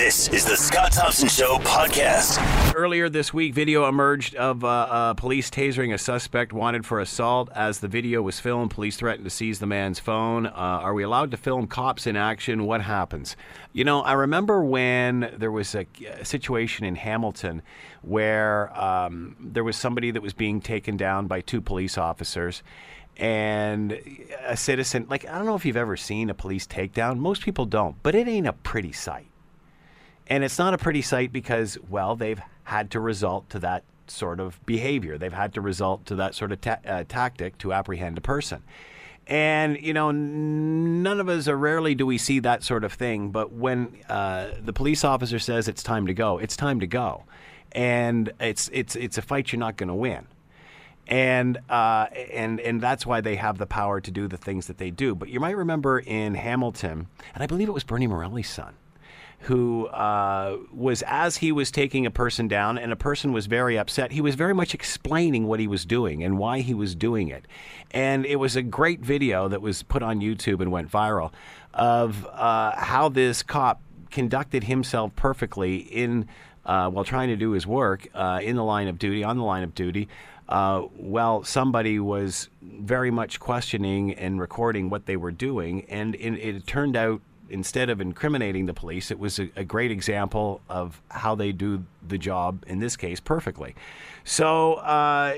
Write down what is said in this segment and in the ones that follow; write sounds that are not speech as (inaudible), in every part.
This is the Scott Thompson Show podcast. Earlier this week, video emerged of uh, uh, police tasering a suspect wanted for assault. As the video was filmed, police threatened to seize the man's phone. Uh, are we allowed to film cops in action? What happens? You know, I remember when there was a, a situation in Hamilton where um, there was somebody that was being taken down by two police officers and a citizen like i don't know if you've ever seen a police takedown most people don't but it ain't a pretty sight and it's not a pretty sight because, well, they've had to resort to that sort of behavior. They've had to resort to that sort of ta- uh, tactic to apprehend a person. And, you know, none of us, or rarely do we see that sort of thing. But when uh, the police officer says it's time to go, it's time to go. And it's, it's, it's a fight you're not going to win. And, uh, and, and that's why they have the power to do the things that they do. But you might remember in Hamilton, and I believe it was Bernie Morelli's son, who uh, was as he was taking a person down, and a person was very upset. He was very much explaining what he was doing and why he was doing it, and it was a great video that was put on YouTube and went viral of uh, how this cop conducted himself perfectly in uh, while trying to do his work uh, in the line of duty, on the line of duty. Uh, well, somebody was very much questioning and recording what they were doing, and it, it turned out instead of incriminating the police, it was a, a, great example of how they do the job, in this case, perfectly. So uh,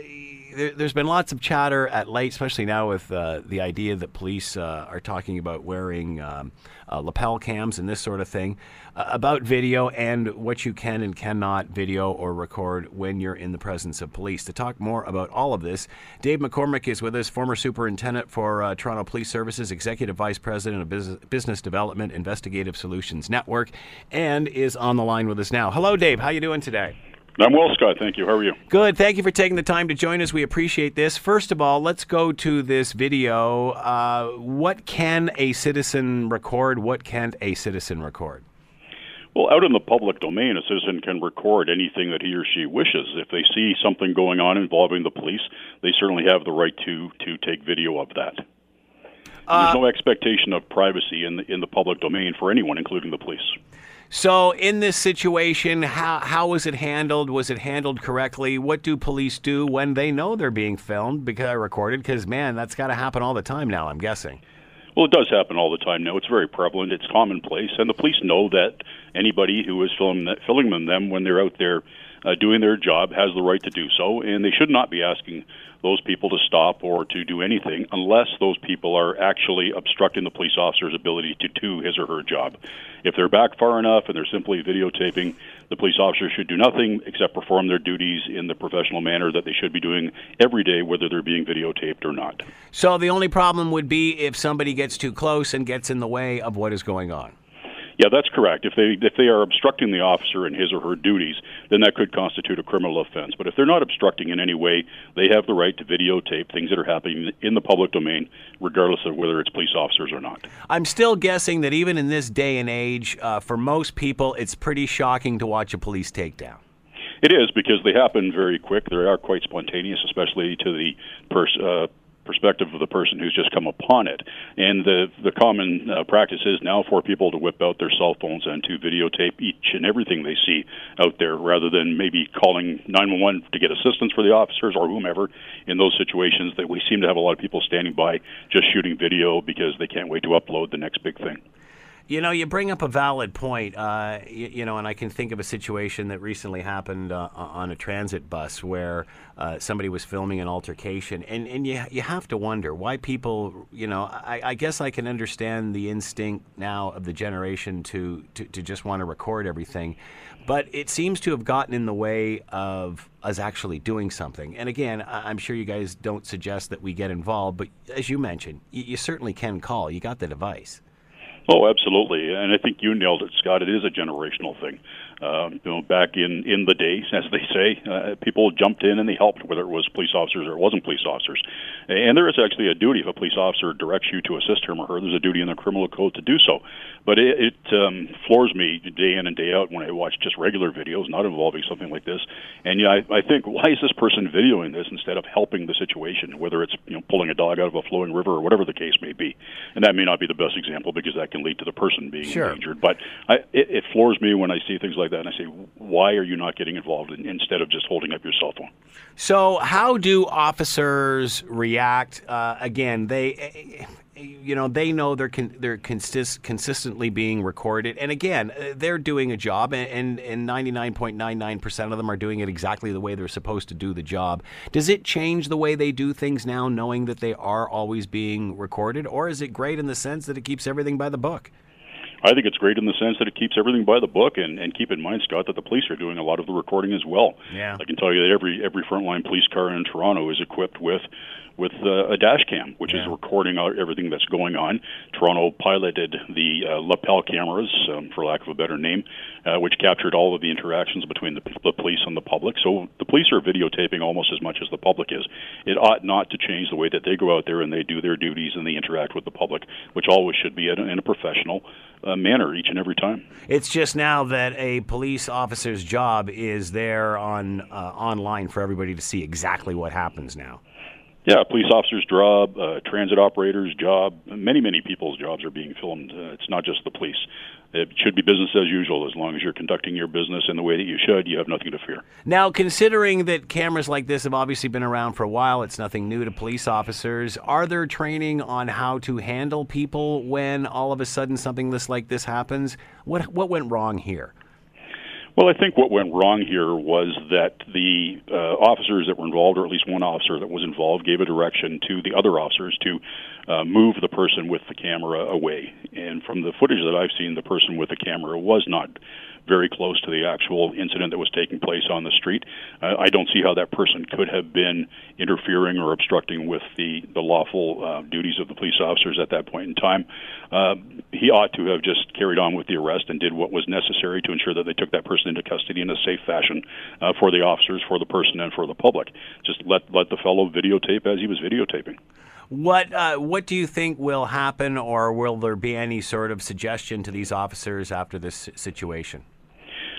there, has been lots of chatter at late, especially now with uh, the idea that police uh, are talking about wearing um, uh, lapel cams and this sort of thing, uh, about video and what you can and cannot video or record when you're in the presence of police. To talk more about all of this, Dave McCormick is with us, former superintendent for uh, Toronto Police Services, executive vice president of business, business development, investigative solutions network, and is on the line with us now. Hello, Dave. How you doing today? I'm well, Scott. Thank you. How are you? Good. Thank you for taking the time to join us. We appreciate this. First of all, let's go to this video. Uh, what can a citizen record? What can't a citizen record? Well, out in the public domain, a citizen can record anything that he or she wishes. If they see something going on involving the police, they certainly have the right to to take video of that. Uh, There's no expectation of privacy in the, in the public domain for anyone, including the police. So, in this situation, how, how was it handled? Was it handled correctly? What do police do when they know they're being filmed because I recorded? Because, man, that's got to happen all the time now, I'm guessing. Well, it does happen all the time now. It's very prevalent. It's commonplace, and the police know that anybody who is filming filming them when they're out there uh, doing their job has the right to do so, and they should not be asking those people to stop or to do anything unless those people are actually obstructing the police officer's ability to do his or her job. If they're back far enough and they're simply videotaping, the police officer should do nothing except perform their duties in the professional manner that they should be doing every day, whether they're being videotaped or not. So the only problem would be if somebody gets too close and gets in the way of what is going on. Yeah, that's correct. If they if they are obstructing the officer in his or her duties, then that could constitute a criminal offense. But if they're not obstructing in any way, they have the right to videotape things that are happening in the public domain, regardless of whether it's police officers or not. I'm still guessing that even in this day and age, uh, for most people, it's pretty shocking to watch a police takedown. It is because they happen very quick. They are quite spontaneous, especially to the person. Uh, perspective of the person who's just come upon it. And the the common uh, practice is now for people to whip out their cell phones and to videotape each and everything they see out there, rather than maybe calling 911 to get assistance for the officers or whomever. In those situations, that we seem to have a lot of people standing by just shooting video because they can't wait to upload the next big thing. You know, you bring up a valid point. Uh, you, you, know, and I can think of a situation that recently happened uh, on a transit bus where uh, somebody was filming an altercation, and and you you have to wonder why people. You know, I, I guess I can understand the instinct now of the generation to to, to just want to record everything, but it seems to have gotten in the way of us actually doing something. And again, I'm sure you guys don't suggest that we get involved, but as you mentioned, you, you certainly can call. You got the device. Oh, absolutely, and I think you nailed it, Scott. It is a generational thing. Um, you know, back in in the days, as they say, uh, people jumped in and they helped, whether it was police officers or it wasn't police officers. And there is actually a duty if a police officer directs you to assist him or her. There's a duty in the criminal code to do so. But it, it um, floors me day in and day out when I watch just regular videos, not involving something like this. And yeah, I, I think, why is this person videoing this instead of helping the situation? Whether it's you know pulling a dog out of a flowing river or whatever the case may be. And that may not be the best example because that can lead to the person being Sure. endangered. But I, it, it floors me when I see things like that, and I say, why are you not getting involved in, instead of just holding up your cell phone? So, how do officers react? Uh, again, they, eh, eh, eh, you know, they know they're con- they're consist- consistently being recorded, and again, they're doing a job, and and ninety nine point nine nine percent of them are doing it exactly the way they're supposed to do the job. Does it change the way they do things now, knowing that they are always being recorded, or is it great in the sense that it keeps everything by the book? I think it's great in the sense that it keeps everything by the book, and, and keep in mind, Scott, that the police are doing a lot of the recording as well. Yeah. I can tell you that every every frontline police car in Toronto is equipped with with uh, a dash cam, which is recording everything that's going on. Toronto piloted the uh, lapel cameras, um, for lack of a better name, uh, which captured all of the interactions between the, the police and the public. So the police are videotaping almost as much as the public is. It ought not to change the way that they go out there and they do their duties and they interact with the public, which always should be in a, in a professional uh, manner each and every time. It's just now that a police officer's job is there on uh, online for everybody to see exactly what happens now. Yeah, police officer's job, uh, transit operator's job, many, many people's jobs are being filmed. Uh, it's not just the police. It should be business as usual. As long as you're conducting your business in the way that you should, you have nothing to fear. Now, considering that cameras like this have obviously been around for a while, it's nothing new to police officers. Are there training on how to handle people when all of a sudden something like this happens? What what went wrong here? Well, I think what went wrong here was that the uh, officers that were involved, or at least one officer that was involved, gave a direction to the other officers to uh, move the person with the camera away. And from the footage that I've seen, the person with the camera was not very close to the actual incident that was taking place on the street. Uh, I don't see how that person could have been interfering or obstructing with the, the lawful uh, duties of the police officers at that point in time. Uh, he ought to have just carried on with the arrest and did what was necessary to ensure that they took that person into custody in a safe fashion uh, for the officers, for the person, and for the public. Just let let the fellow videotape as he was videotaping. What uh, what do you think will happen, or will there be any sort of suggestion to these officers after this situation?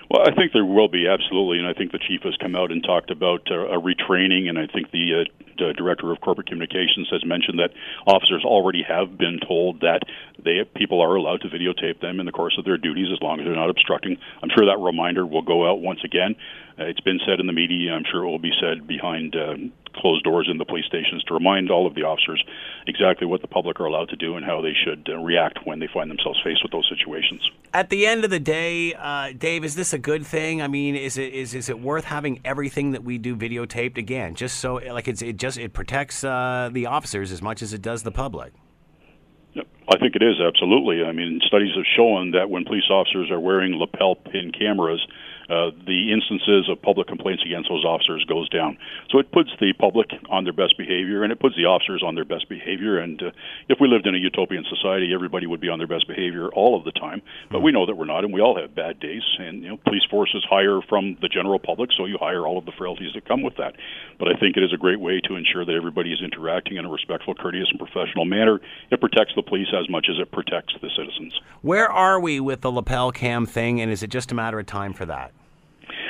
Well, I think there will be absolutely, and I think the chief has come out and talked about uh, a retraining, and I think the, uh, director of corporate communications has mentioned that officers already have been told that they people are allowed to videotape them in the course of their duties as long as they're not obstructing. I'm sure that reminder will go out once again. Uh, it's been said in the media. I'm sure it will be said behind uh, closed doors in the police stations to remind all of the officers exactly what the public are allowed to do and how they should uh, react when they find themselves faced with those situations. At the end of the day, uh, Dave, is this a good thing? I mean, is it is is it worth having everything that we do videotaped again, just so like it's it just it protects uh, the officers as much as it does the public? I think it is absolutely. I mean, studies have shown that when police officers are wearing lapel pin cameras, uh, the instances of public complaints against those officers goes down. So it puts the public on their best behavior, and it puts the officers on their best behavior. And uh, if we lived in a utopian society, everybody would be on their best behavior all of the time. But we know that we're not, and we all have bad days. And you know, police forces hire from the general public, so you hire all of the frailties that come with that. But I think it is a great way to ensure that everybody is interacting in a respectful, courteous, and professional manner. It protects the police as much as it protects the citizens. Where are we with the lapel cam thing, and is it just a matter of time for that?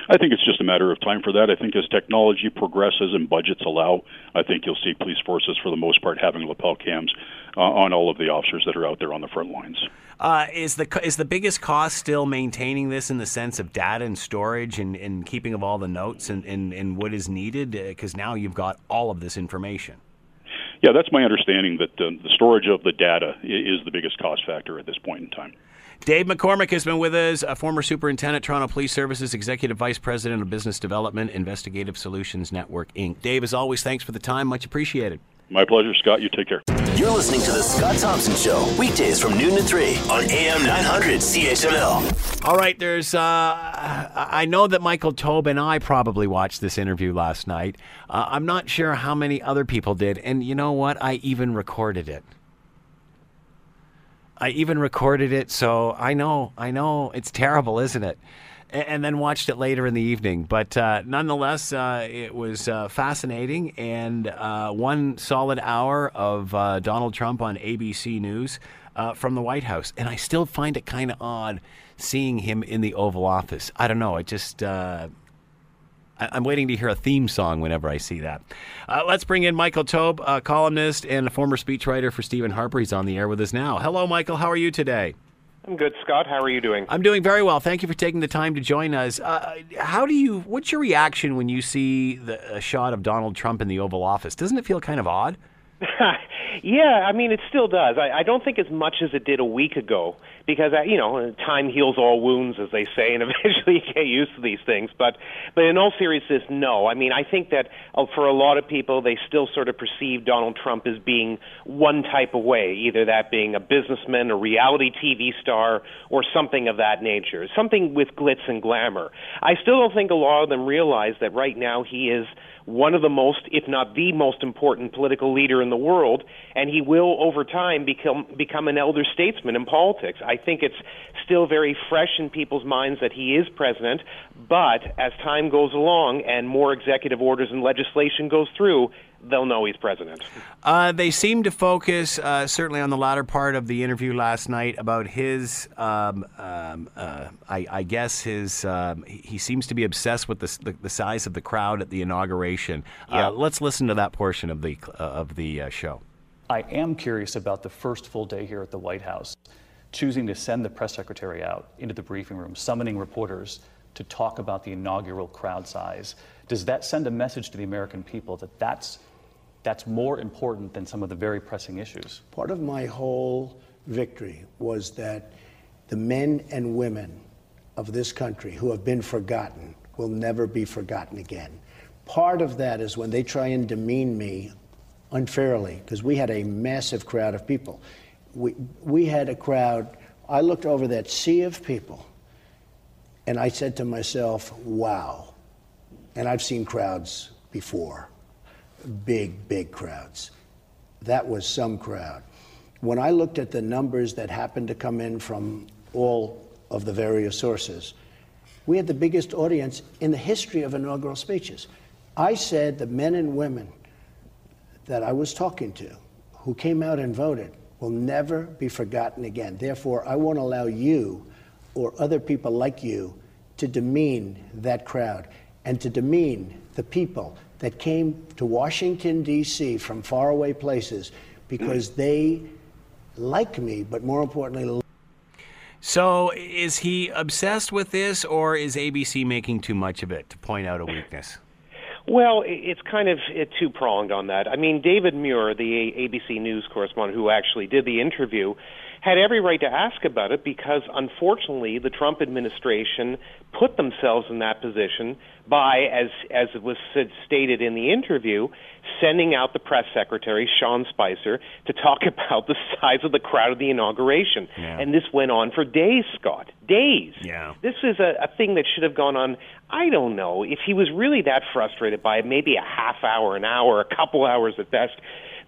I think it's just a matter of time for that. I think as technology progresses and budgets allow, I think you'll see police forces, for the most part, having lapel cams uh, on all of the officers that are out there on the front lines. Uh, is the is the biggest cost still maintaining this in the sense of data and storage and, and keeping of all the notes and, and, and what is needed? Because now you've got all of this information. Yeah, that's my understanding that uh, the storage of the data is the biggest cost factor at this point in time. Dave McCormick has been with us, a former superintendent, Toronto Police Services, Executive Vice President of Business Development, Investigative Solutions Network, Inc. Dave, as always, thanks for the time. Much appreciated. My pleasure, Scott. You take care. You're listening to The Scott Thompson Show, weekdays from noon to 3 on AM 900 CHML. All right, there's. Uh, I know that Michael Taube and I probably watched this interview last night. Uh, I'm not sure how many other people did, and you know what? I even recorded it. I even recorded it, so I know, I know it's terrible, isn't it? A- And then watched it later in the evening. But uh, nonetheless, uh, it was uh, fascinating and uh, one solid hour of uh, Donald Trump on ABC News uh, from the White House. And I still find it kind of odd seeing him in the Oval Office. I don't know. It just. I'm waiting to hear a theme song whenever I see that. Uh, let's bring in Michael Taube, a columnist and a former speechwriter for Stephen Harper. He's on the air with us now. Hello, Michael. How are you today? I'm good, Scott. How are you doing? I'm doing very well. Thank you for taking the time to join us. Uh, how do you? What's your reaction when you see the, a shot of Donald Trump in the Oval Office? Doesn't it feel kind of odd? (laughs) yeah, I mean, it still does. I, I don't think as much as it did a week ago because, uh, you know, time heals all wounds, as they say, and (laughs) eventually you get used to these things. But, but in all seriousness, no. I mean, I think that uh, for a lot of people, they still sort of perceive Donald Trump as being one type of way, either that being a businessman, a reality TV star, or something of that nature, something with glitz and glamour. I still don't think a lot of them realize that right now he is one of the most, if not the most important political leader in the world, and he will, over time, become become an elder statesman in politics. I think it's still very fresh in people's minds that he is president, but as time goes along and more executive orders and legislation goes through, they'll know he's president. Uh, they seem to focus, uh, certainly on the latter part of the interview last night, about his, um, um, uh, I, I, guess his, um, he seems to be obsessed with the, the, the, size of the crowd at the inauguration. Uh, yeah. let's listen to that portion of the, uh, of the uh, show. I am curious about the first full day here at the White House, choosing to send the press secretary out into the briefing room, summoning reporters to talk about the inaugural crowd size. Does that send a message to the American people that that's that's more important than some of the very pressing issues. Part of my whole victory was that the men and women of this country who have been forgotten will never be forgotten again. Part of that is when they try and demean me unfairly, because we had a massive crowd of people. We, we had a crowd, I looked over that sea of people, and I said to myself, wow. And I've seen crowds before big, big crowds. That was some crowd. When I looked at the numbers that happened to come in from all of the various sources, we had the biggest audience in the history of inaugural speeches. I said the men and women that I was talking to who came out and voted will never be forgotten again. Therefore, I won't allow you or other people like you to demean that crowd and to demean the people that came to Washington, D.C. from faraway places because mm. they like me, but more importantly, so, is he obsessed with this, or is ABC making too much of it to point out a weakness? Well, it's kind of two pronged on that. I mean, David Muir, the ABC News correspondent who actually did the interview, had every right to ask about it because, unfortunately, the Trump administration put themselves in that position by, as as it was stated in the interview, sending out the press secretary Sean Spicer to talk (laughs) about the size of the crowd of the inauguration, yeah. and this went on for days, Scott, days. Yeah. This is a, a thing that should have gone on. I don't know if he was really that frustrated by it, maybe a half hour, an hour, a couple hours at best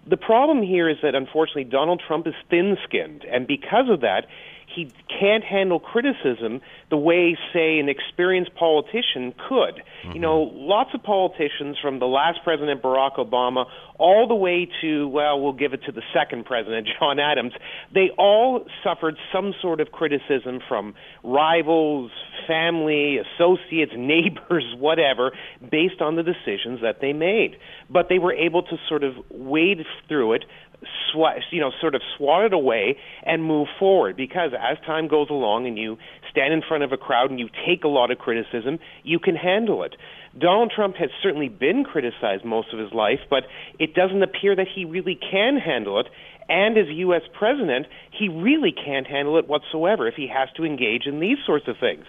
the problem here is that unfortunately Donald Trump is thin skinned, and because of that, he can't handle criticism the way, say, an experienced politician could. Mm-hmm. You know, lots of politicians from the last president, Barack Obama, all the way to, well, we'll give it to the second president, (laughs) John Adams, they all suffered some sort of criticism from rivals, family, associates, (laughs) neighbors, whatever, based on the decisions that they made. But they were able to sort of wade through it, sw- you know, sort of swat it away and move forward. Because as time goes along and you stand in front of a crowd and you take a lot of criticism, you can handle it. Donald Trump has certainly been criticized most of his life, but it doesn't appear that he really can handle it. And as U.S. president, he really can't handle it whatsoever if he has to engage in these sorts of things.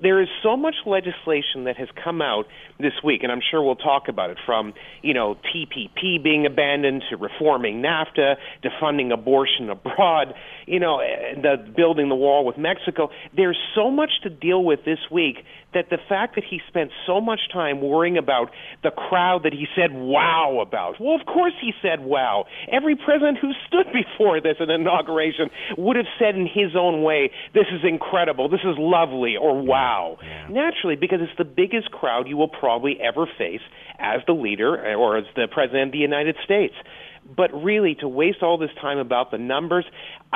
There is so much legislation that has come out this week, and I'm sure we'll talk about it from, you know, TPP being abandoned to reforming NAFTA to funding abortion abroad, you know, the building the wall with Mexico. There's so much to deal with this week that the fact that he spent so much time worrying about the crowd that he said wow about. Well, of course he said wow. Every president who stood (laughs) before this an inauguration would have said in his own way, this is incredible, this is lovely, or wow. Yeah. Naturally, because it's the biggest crowd you will probably ever face as the leader eh, or as the president of the United States. But really, to waste all this time about the numbers,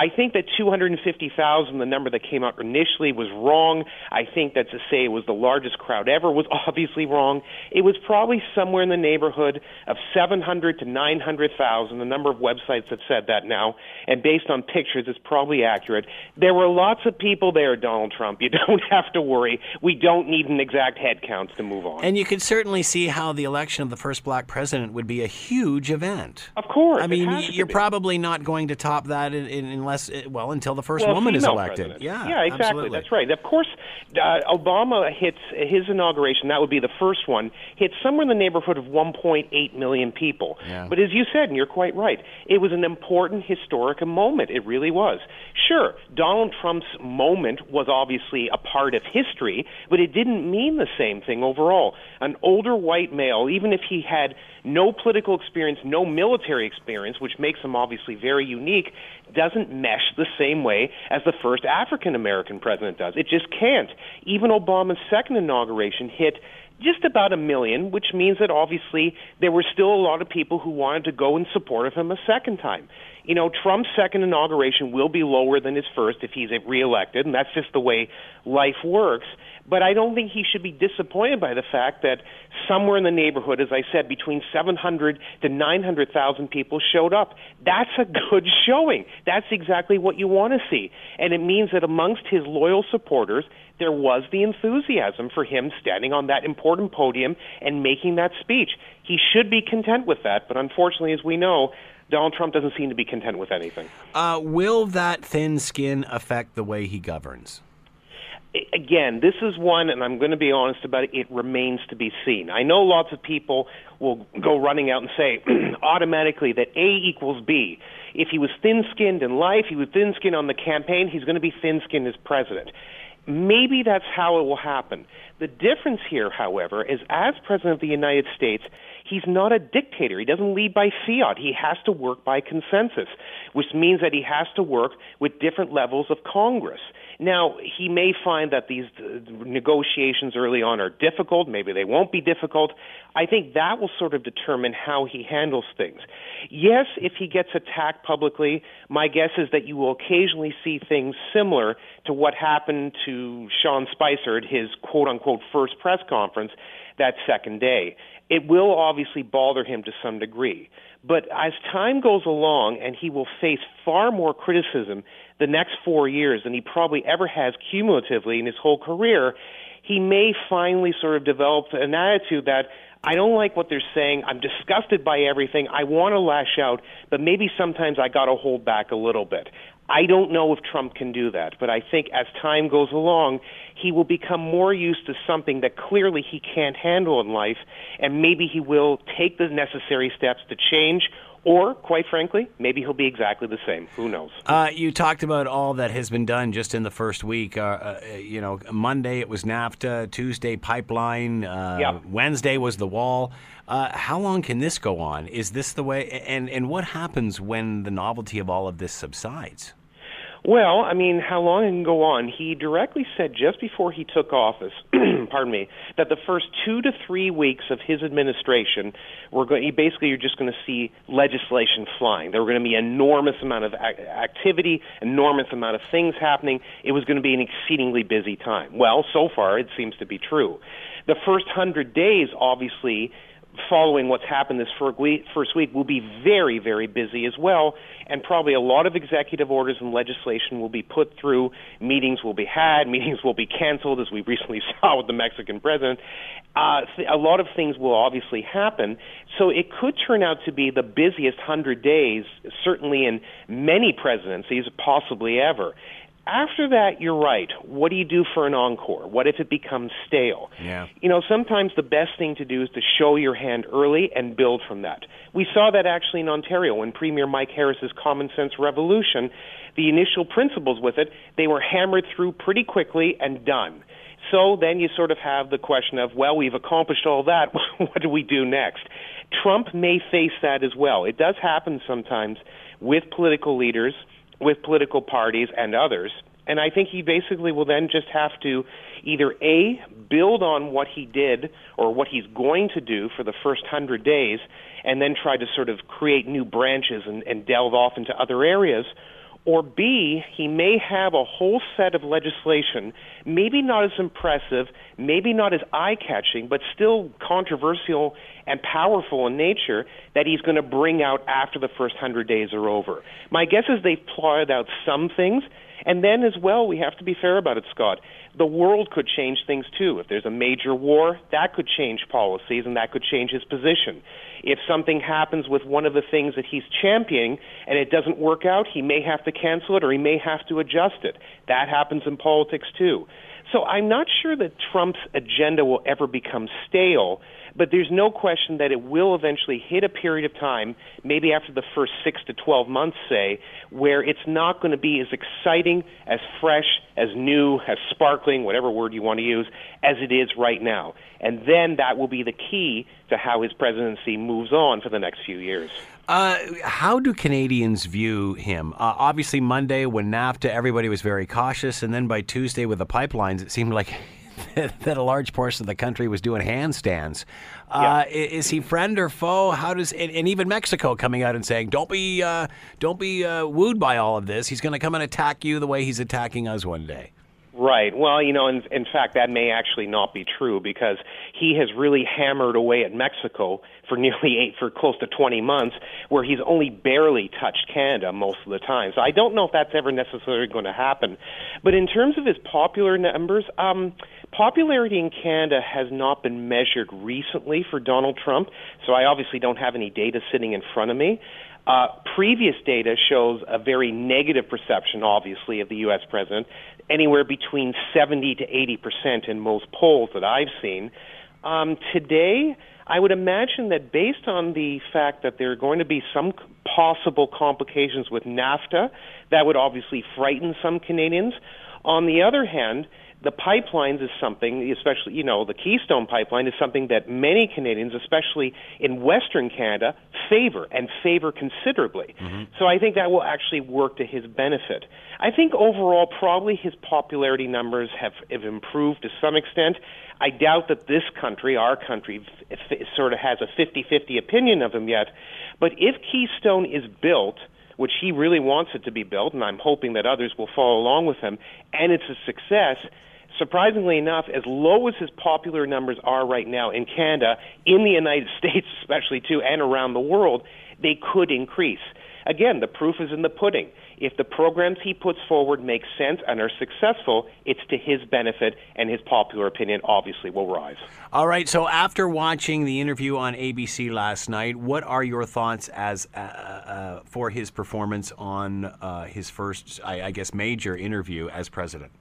I think that 250,000, the number that came out initially, was wrong. I think that to say it was the largest crowd ever was (laughs) obviously wrong. It was probably somewhere in the neighborhood of 700 to 900,000. The number of websites have said that now, and based on pictures, it's probably accurate. There were lots of people there, Donald Trump. You (laughs) don't have to worry. We don't need an exact head count to move on. And you could certainly see how the election of the first black president would be a huge event. Of course. I mean, it has to you're probably not going to top that in, in, unless, well, until the first well, woman is elected. president. Yeah, yeah, exactly. absolutely. That's right. Of course, uh, Obama hits his inauguration. That would be the first one. Hits somewhere in the neighborhood of 1.8 million people. Yeah. But as you said, and you're quite right, it was an important historic moment. It really was. Sure, Donald Trump's moment was obviously a part of history, but it didn't mean the same thing overall. An older white male, even if he had no political experience, no military experience, which makes him obviously very unique, doesn't mesh the same way as the first African American president does. It just can't. Even Obama's second inauguration hit just about a million, which means that obviously there were still a lot of people who wanted to go in support of him a second time. You know, Trump's second inauguration will be lower than his first if he's reelected, and that's just the way life works. But I don't think he should be disappointed by the fact that somewhere in the neighborhood, as I said, between 700 to 900,000 people showed up. That's a good showing. That's exactly what you want to see. And it means that amongst his loyal supporters, there was the enthusiasm for him standing on that important podium and making that speech. He should be content with that, but unfortunately, as we know, Donald Trump doesn't seem to be content with anything. Uh, will that thin skin affect the way he governs? again, this is one, and I'm going to be honest about it, it remains to be seen. I know lots of people will go running out and say (clears throat) automatically that A equals B. If he was thin skinned in life, he was thin skinned on the campaign, he's going to be thin skinned as president. Maybe that's how it will happen. The difference here, however, is as President of the United States, he's not a dictator. He doesn't lead by fiat. He has to work by consensus, which means that he has to work with different levels of Congress. Now, he may find that these uh, negotiations early on are difficult. Maybe they won't be difficult. I think that will sort of determine how he handles things. Yes, if he gets attacked publicly, my guess is that you will occasionally see things similar to what happened to Sean Spicer at his quote unquote first press conference that second day. It will obviously bother him to some degree. But as time goes along and he will face far more criticism the next four years than he probably ever has cumulatively in his whole career, he may finally sort of develop an attitude that I don't like what they're saying. I'm disgusted by everything. I want to lash out, but maybe sometimes I got to hold back a little bit. I don't know if Trump can do that, but I think as time goes along, he will become more used to something that clearly he can't handle in life, and maybe he will take the necessary steps to change or, quite frankly, maybe he'll be exactly the same. Who knows? Uh, you talked about all that has been done just in the first week. Uh, uh, you know, Monday it was NAFTA, Tuesday pipeline, uh, Yep. Wednesday was the wall. Uh, how long can this go on? Is this the way? And and what happens when the novelty of all of this subsides? Well, I mean, how long it can go on? He directly said just before he took office, (clears throat) pardon me, that the first two to three weeks of his administration were going. Basically, you're just going to see legislation flying. There were going to be enormous amount of ac- activity, enormous amount of things happening. It was going to be an exceedingly busy time. Well, so far it seems to be true. The first hundred days, obviously, following what's happened this first week will be very, very busy as well, and probably a lot of executive orders and legislation will be put through. Meetings will be had. (laughs) Meetings will be canceled, as we recently (laughs) saw with the Mexican president. Uh, a lot of things will obviously happen, so it could turn out to be the busiest hundred days, certainly in many presidencies, possibly ever. After that, you're right. What do you do for an encore? What if it becomes stale? Yeah. You know, sometimes the best thing to do is to show your hand early and build from that. We saw that actually in Ontario when Premier Mike Harris's Common Sense Revolution, the initial principles with it, they were hammered through pretty quickly and done. So then you sort of have the question of, well, we've accomplished all that. (laughs) what do we do next? Trump may face that as well. It does happen sometimes with political leaders, with political parties, and others. And I think he basically will then just have to either A, build on what he did or what he's going to do for the first hundred days, and then try to sort of create new branches and, and delve off into other areas, Or B, he may have a whole set of legislation, maybe not as impressive, maybe not as eye catching, but still controversial and powerful in nature that he's going to bring out after the first 100 days are over. My guess is they've plotted out some things. And then, as well, we have to be fair about it, Scott. The world could change things too. If there's a major war, that could change policies and that could change his position. If something happens with one of the things that he's championing and it doesn't work out, he may have to cancel it or he may have to adjust it. That happens in politics too. So I'm not sure that Trump's agenda will ever become stale, but there's no question that it will eventually hit a period of time, maybe after the first six to 12 months, say, where it's not going to be as exciting, as fresh, as new, as sparkling, whatever word you want to use, as it is right now. And then that will be the key to how his presidency moves on for the next few years. Uh, how do Canadians view him? Uh, obviously, Monday when NAFTA, everybody was very cautious, and then by Tuesday with the pipelines, it seemed like (laughs) that a large portion of the country was doing handstands. Uh, yeah. Is he friend or foe? How does and, and, even Mexico coming out and saying, "Don't be, uh, don't be uh, wooed by all of this. He's going to come and attack you the way he's attacking us one day." Right. Well, you know, in, in fact, that may actually not be true because he has really hammered away at Mexico for nearly (laughs) eight, for close to 20 months, where he's only barely touched Canada most of the time. So I don't know if that's ever necessarily going to happen. But in terms of his popular numbers, um, popularity in Canada has not been measured recently for Donald Trump. So I obviously don't have any data sitting in front of me. Uh, previous data shows a very negative perception, obviously, of the U.S. president, anywhere between 70 to 80 percent in most polls that I've seen. Um, today, I would imagine that based on the fact that there are going to be some possible complications with NAFTA, that would obviously frighten some Canadians. On the other hand, the pipelines is something, especially, you know, the Keystone pipeline is something that many Canadians, especially in Western Canada, favor and favor considerably. Mm-hmm. So I think that will actually work to his benefit. I think overall, probably his popularity numbers have, have improved to some extent. I doubt that this country, our country, f- f- sort of has a 50 50 opinion of him yet. But if Keystone is built, which he really wants it to be built, and I'm hoping that others will follow along with him, and it's a success, surprisingly enough, as low as his popular numbers are right now in Canada, in the United (laughs) States especially too, and around the world, they could increase. Again, the proof is in the pudding. If the programs he puts forward make sense and are successful, it's to his benefit, and his popular opinion obviously will rise. All right. So after watching the interview on ABC last night, what are your thoughts as uh, uh, for his performance on uh, his first, I, I guess, major interview as president?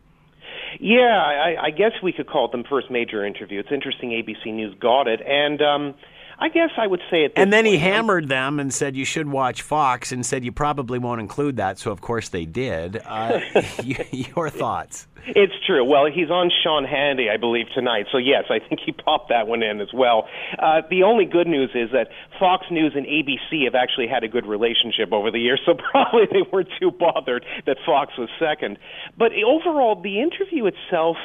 Yeah, I, I guess we could call it the first major interview. It's interesting ABC News got it, and um, I guess I would say it. And then point, he hammered them and said you should watch Fox, and said you probably won't include that. So of course they did. Uh, (laughs) your thoughts? It's true. Well, he's on Sean Hannity, I believe, tonight. So yes, I think he popped that one in as well. Uh, the only good news is that Fox News and ABC have actually had a good relationship over the years, so (laughs) probably they weren't too bothered that Fox was second. But overall, the interview itself.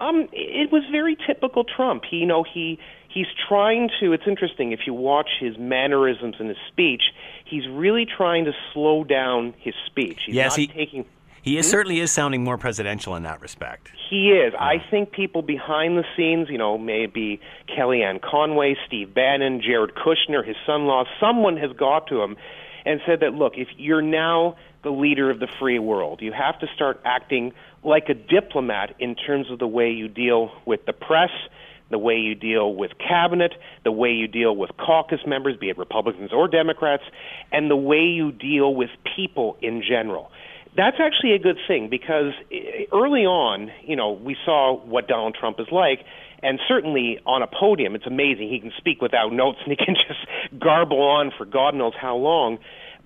Um, it was very typical Trump. He, you know, he he's trying to it's interesting if you watch his mannerisms in his speech he's really trying to slow down his speech he's yes, not he, taking he is, hmm? certainly is sounding more presidential in that respect. He is. Yeah. I think people behind the scenes, you know, maybe Kellyanne Conway, Steve Bannon, Jared Kushner, his son-in-law, someone has got to him and said that, look, if you're now the leader of the free world, you have to start acting like a diplomat in terms of the way you deal with the press, the way you deal with cabinet, the way you deal with caucus members, be it Republicans or Democrats, and the way you deal with people in general. That's actually a good thing because early on, you know, we saw what Donald Trump is like, and certainly on a podium, it's amazing. He can speak without notes and he can (laughs) just garble on for God knows how long.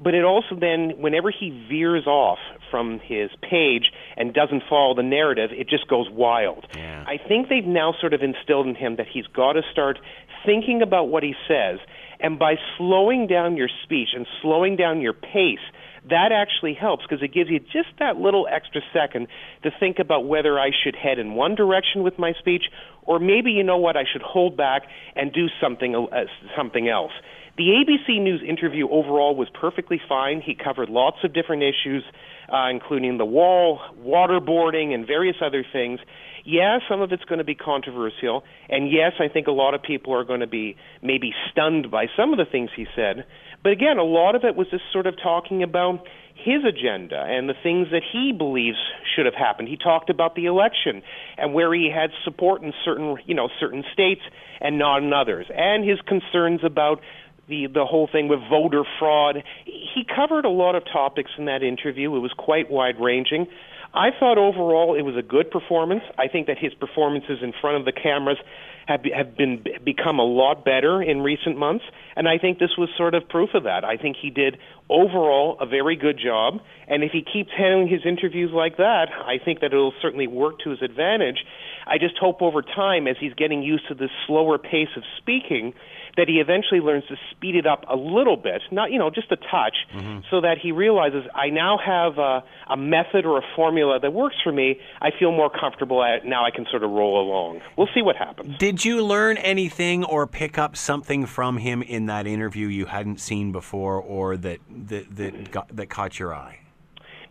But it also then, whenever he veers off from his page and doesn't follow the narrative, it just goes wild. Yeah. I think they've now sort of instilled in him that he's got to start thinking about what he says, and by slowing down your speech and slowing down your pace, that actually helps because it gives you just that little extra second to think about whether I should head in one direction with my speech, or maybe you know what I should hold back and do something uh, something else. The ABC News interview overall was perfectly fine. He covered lots of different issues. uh, including the wall, waterboarding, and various other things. Yeah, some of it's going to be controversial, and yes, I think a lot of people are going to be maybe stunned by some of the things he said. But again, a lot of it was just sort of talking about his agenda and the things that he believes should have happened. He talked about the election and where he had support in certain, you know, certain states and not in others, and his concerns about the the whole thing with voter fraud. He covered a lot of topics in that interview. It was quite wide ranging. I thought overall it was a good performance. I think that his performances in front of the cameras have have been become a lot better in recent months, and I think this was sort of proof of that. I think he did overall a very good job, and if he keeps handling his interviews like that, I think that it'll certainly work to his advantage. I just hope over time, as he's getting used to this slower pace of speaking, that he eventually learns to speed it up a little bit, not you know just a touch, mm-hmm. so that he realizes I now have a, a method or a formula that works for me. I feel more comfortable at now. I can sort of roll along. We'll see what happens. Did you learn anything or pick up something from him in that interview you hadn't seen before, or that that that, got, that caught your eye?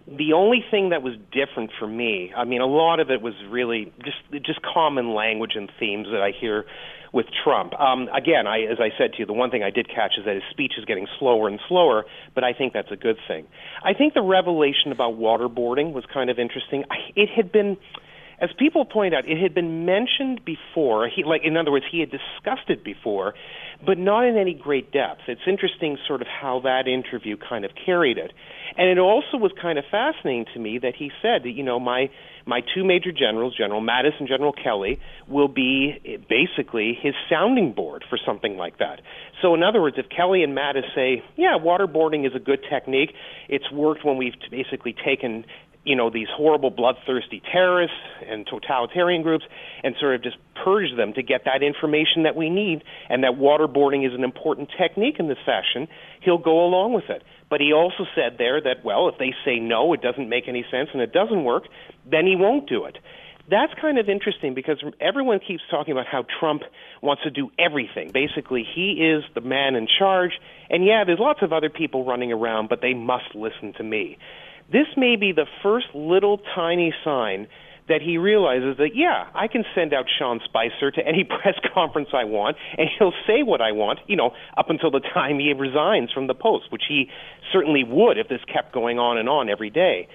the only thing that was different for me, I mean, a lot of it was really just just common language and themes that I hear with Trump. Um, again, I, as I said to you, the one thing I did catch is that his speech is getting slower and slower, but I think that's a good thing. I think the revelation about waterboarding was kind of interesting. It had been as people point out, it had been mentioned before. He, like, in other words, he had discussed it before, but not in any great depth. It's interesting, sort of, how that interview kind of carried it, and it also was kind of fascinating to me that he said that, you know, my my two major generals, General Mattis and General Kelly, will be basically his sounding board for something like that. So, in other words, if Kelly and Mattis say, yeah, waterboarding is a good technique, it's worked when we've basically taken you know these horrible bloodthirsty terrorists and totalitarian groups and sort of just purge them to get that information that we need and that waterboarding is an important technique in this fashion he'll go along with it but he also said there that well if they say no it doesn't make any sense and it doesn't work then he won't do it that's kind of interesting because everyone keeps talking about how Trump wants to do everything. Basically, he is the man in charge. And yeah, there's lots of other people running around, but they must listen to me. This may be the first little tiny sign that he realizes that, yeah, I can send out Sean Spicer to any (laughs) press conference I want, and he'll say what I want, you know, up until the time he resigns from the post, which he certainly would if this kept going on and on every day.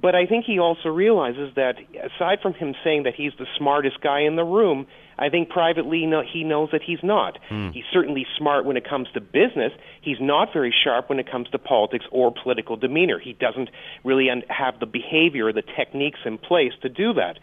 But I think he also realizes that aside from him saying that he's the smartest guy in the room, I think privately he knows that he's not. Mm. He's certainly smart when it comes to business. He's not very sharp when it comes to politics or political demeanor. He doesn't really have the behavior or the techniques in place to do that.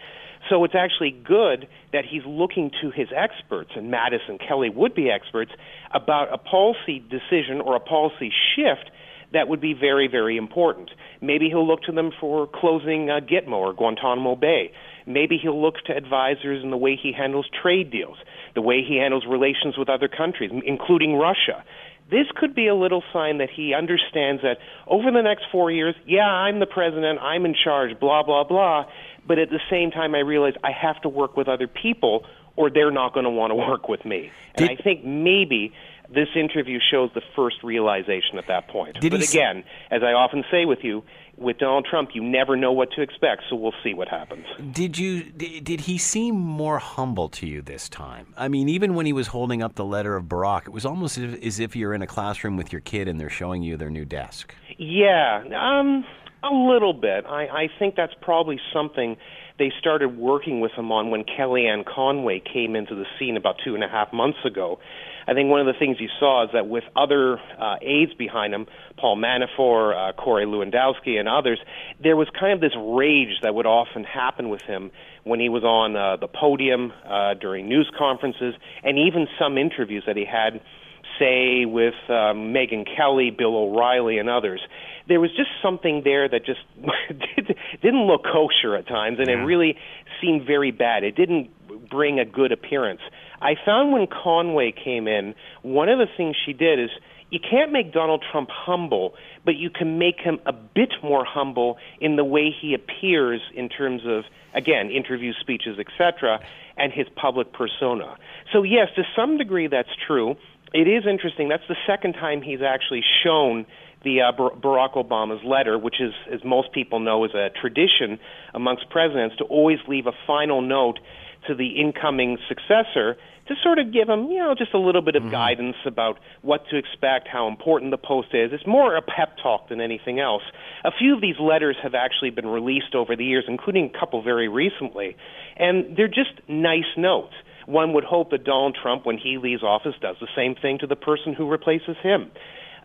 So it's actually good that he's looking to his experts, and Mattis and Kelly would be experts, about a policy decision or a policy shift that would be very, very important. Maybe he'll look to them for closing uh, Gitmo or Guantanamo Bay. Maybe he'll look to advisors in the way he handles trade deals, the way he handles relations with other countries, including Russia. This could be a little sign that he understands that over the next four years, yeah, I'm the president, I'm in charge, blah, blah, blah. But at the same time, I realize I have to work with other people or they're not going to want to work with me. And Did, I think maybe this interview shows the first realization at that point. Did but again, as I often say with you, with Donald Trump, you never know what to expect, so we'll see what happens. Did you did he seem more humble to you this time? I mean, even when he was holding up the letter of Barack, it was almost as if you're in a classroom with your kid and they're showing you their new desk. Yeah, um, a little bit. I, I think that's probably something they started working with him on when Kellyanne Conway came into the scene about two and a half months ago. I think one of the things you saw is that with other uh, aides behind him, Paul Manafort, uh, Corey Lewandowski, and others, there was kind of this rage that would often happen with him when he was on uh, the podium uh, during news conferences, and even some interviews that he had, say, with um, Megyn Kelly, Bill O'Reilly, and others. There was just something there that just (laughs) didn't look kosher at times, and yeah. it really seemed very bad. It didn't bring a good appearance. I found when Conway came in, one of the things she did is you can't make Donald Trump humble, but you can make him a bit more humble in the way he appears in terms of, again, interview speeches, etc., and his public persona. So, yes, to some degree that's true. It is interesting. That's the second time he's actually shown the uh, Barack Obama's letter, which is, as most people know, is a tradition amongst presidents to always leave a final note to the incoming successor to sort of give them, you know, just a little bit of mm-hmm. guidance about what to expect, how important the post is. It's more a pep talk than anything else. A few of these letters have actually been released over the years, including a couple very recently, and they're just nice notes. One would hope that Donald Trump, when he leaves office, does the same thing to the person who replaces him.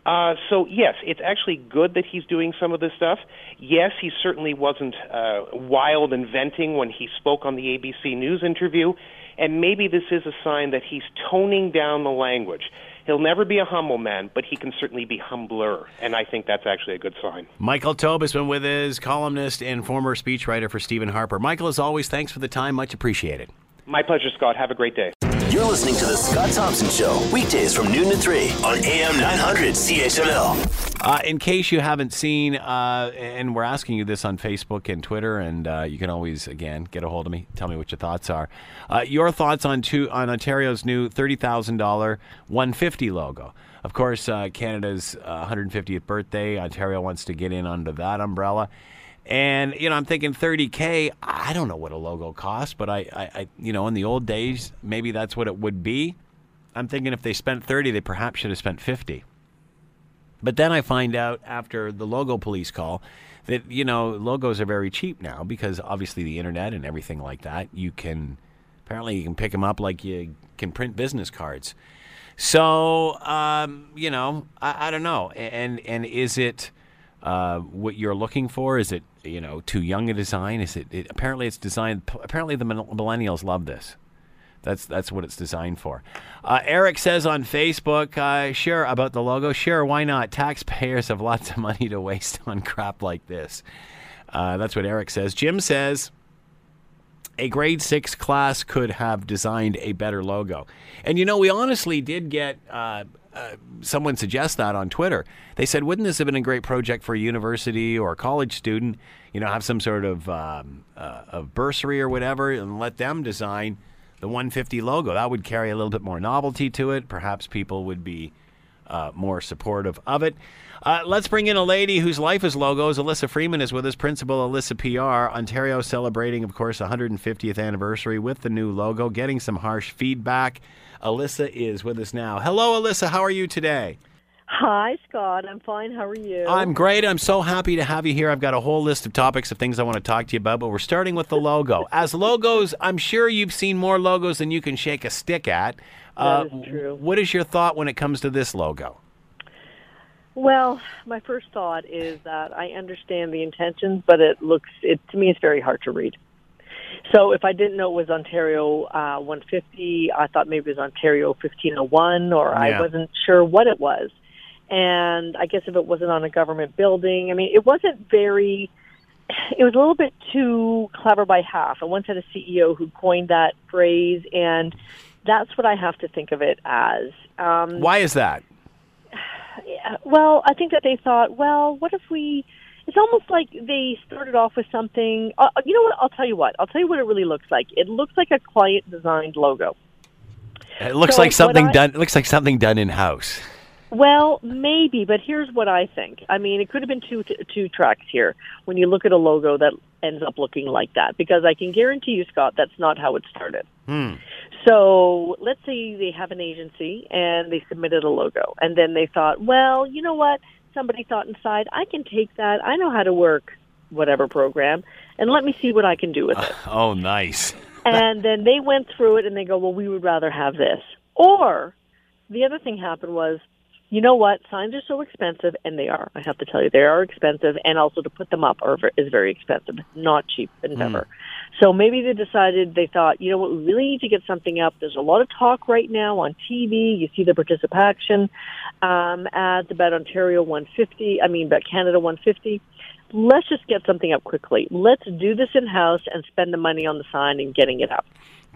Uh, so yes, it's actually good that he's doing some of this stuff. Yes, he certainly wasn't uh, wild and venting when he spoke on the ABC News interview, and maybe this is a sign that he's toning down the language. He'll never be a humble man, but he can certainly be humbler, and I think that's actually a good sign. Michael Taube has been with us, columnist and former speechwriter for Stephen Harper. Michael, as always, thanks for the time. Much appreciated. My pleasure, Scott. Have a great day. You're listening to The Scott Thompson Show, weekdays from noon to 3 on AM 900 CHML. Uh, in case you haven't seen, uh, and we're asking you this on Facebook and Twitter, and uh, you can always, again, get a hold of me. Tell me what your thoughts are. Uh, your thoughts on, two, on Ontario's new $30,000 150 logo. Of course, uh, Canada's 150th uh, birthday. Ontario wants to get in under that umbrella. And you know, I'm thinking 30k. I don't know what a logo costs, but I, I, I, you know, in the old days, maybe that's what it would be. I'm thinking if they spent 30, they perhaps should have spent 50. But then I find out after the logo police call that you know logos are very cheap now because obviously the internet and everything like that. You can apparently you can pick them up like you can print business cards. So um, you know, I, I don't know. And and is it uh, what you're looking for? Is it you know too young a design? Is it, it apparently it's designed? Apparently the millennials love this. That's that's what it's designed for. Uh, Eric says on Facebook, uh, sure about the logo. Sure, why not? Taxpayers have lots of money to waste (laughs) on crap like this. Uh, that's what Eric says. Jim says a grade six class could have designed a better logo. And you know, we honestly did get uh, someone suggest that on Twitter. They said, wouldn't this have been a great project for a university or a college student? You know, have some sort of um, uh, of bursary or whatever, and let them design the 150 logo. That would carry a little bit more novelty to it. Perhaps people would be uh, more supportive of it. Uh, let's bring in a lady whose life is logos. Alyssa Freeman is with us, Principal Alyssa PR. Ontario celebrating, of course, 150th anniversary with the new logo, getting some harsh feedback. Alyssa is with us now. Hello, Alyssa. How are you today? Hi, Scott. I'm fine. How are you? I'm great. I'm so happy to have you here. I've got a whole list of topics of things I want to talk to you about, but we're starting with the logo. As logos, I'm sure you've seen more logos than you can shake a stick at. Uh, that is true. What is your thought when it comes to this logo? Well, my first thought is that I understand the intentions, but it looks it to me it's very hard to read. So if I didn't know it was Ontario uh, 150, I thought maybe it was Ontario 1501, or yeah. I wasn't sure what it was. And I guess if it wasn't on a government building, I mean, it wasn't very. It was a little bit too clever by half. I once had a CEO who coined that phrase, and that's what I have to think of it as. Um, Why is that? (sighs) Well, I think that they thought, well, what if we it's almost like they started off with something. Uh, you know what? I'll tell you what. I'll tell you what it really looks like. It looks like a client designed logo. It looks so like something I, done. It looks like something done in house. Well, maybe, but here's what I think. I mean, it could have been two two tracks here when you look at a logo that ends up looking like that, because I can guarantee you, Scott, that's not how it started. Hmm. So let's say they have an agency and they submitted a logo, and then they thought, well, you know what? Somebody thought inside, I can take that. I know how to work whatever program, and let me see what I can do with it. Uh, (laughs) oh, nice. (laughs) and then they went through it and they go, well, we would rather have this. Or the other thing happened was, you know what? Signs are so expensive, and they are. I have to tell you, they are expensive, and also to put them up are, is very expensive. Not cheap endeavor. Mm. So maybe they decided they thought, you know what? We really need to get something up. There's a lot of talk right now on TV. You see the participation um, ads about Ontario 150. I mean, about Canada 150 let's just get something up quickly. Let's do this in house and spend the money on the sign and getting it up.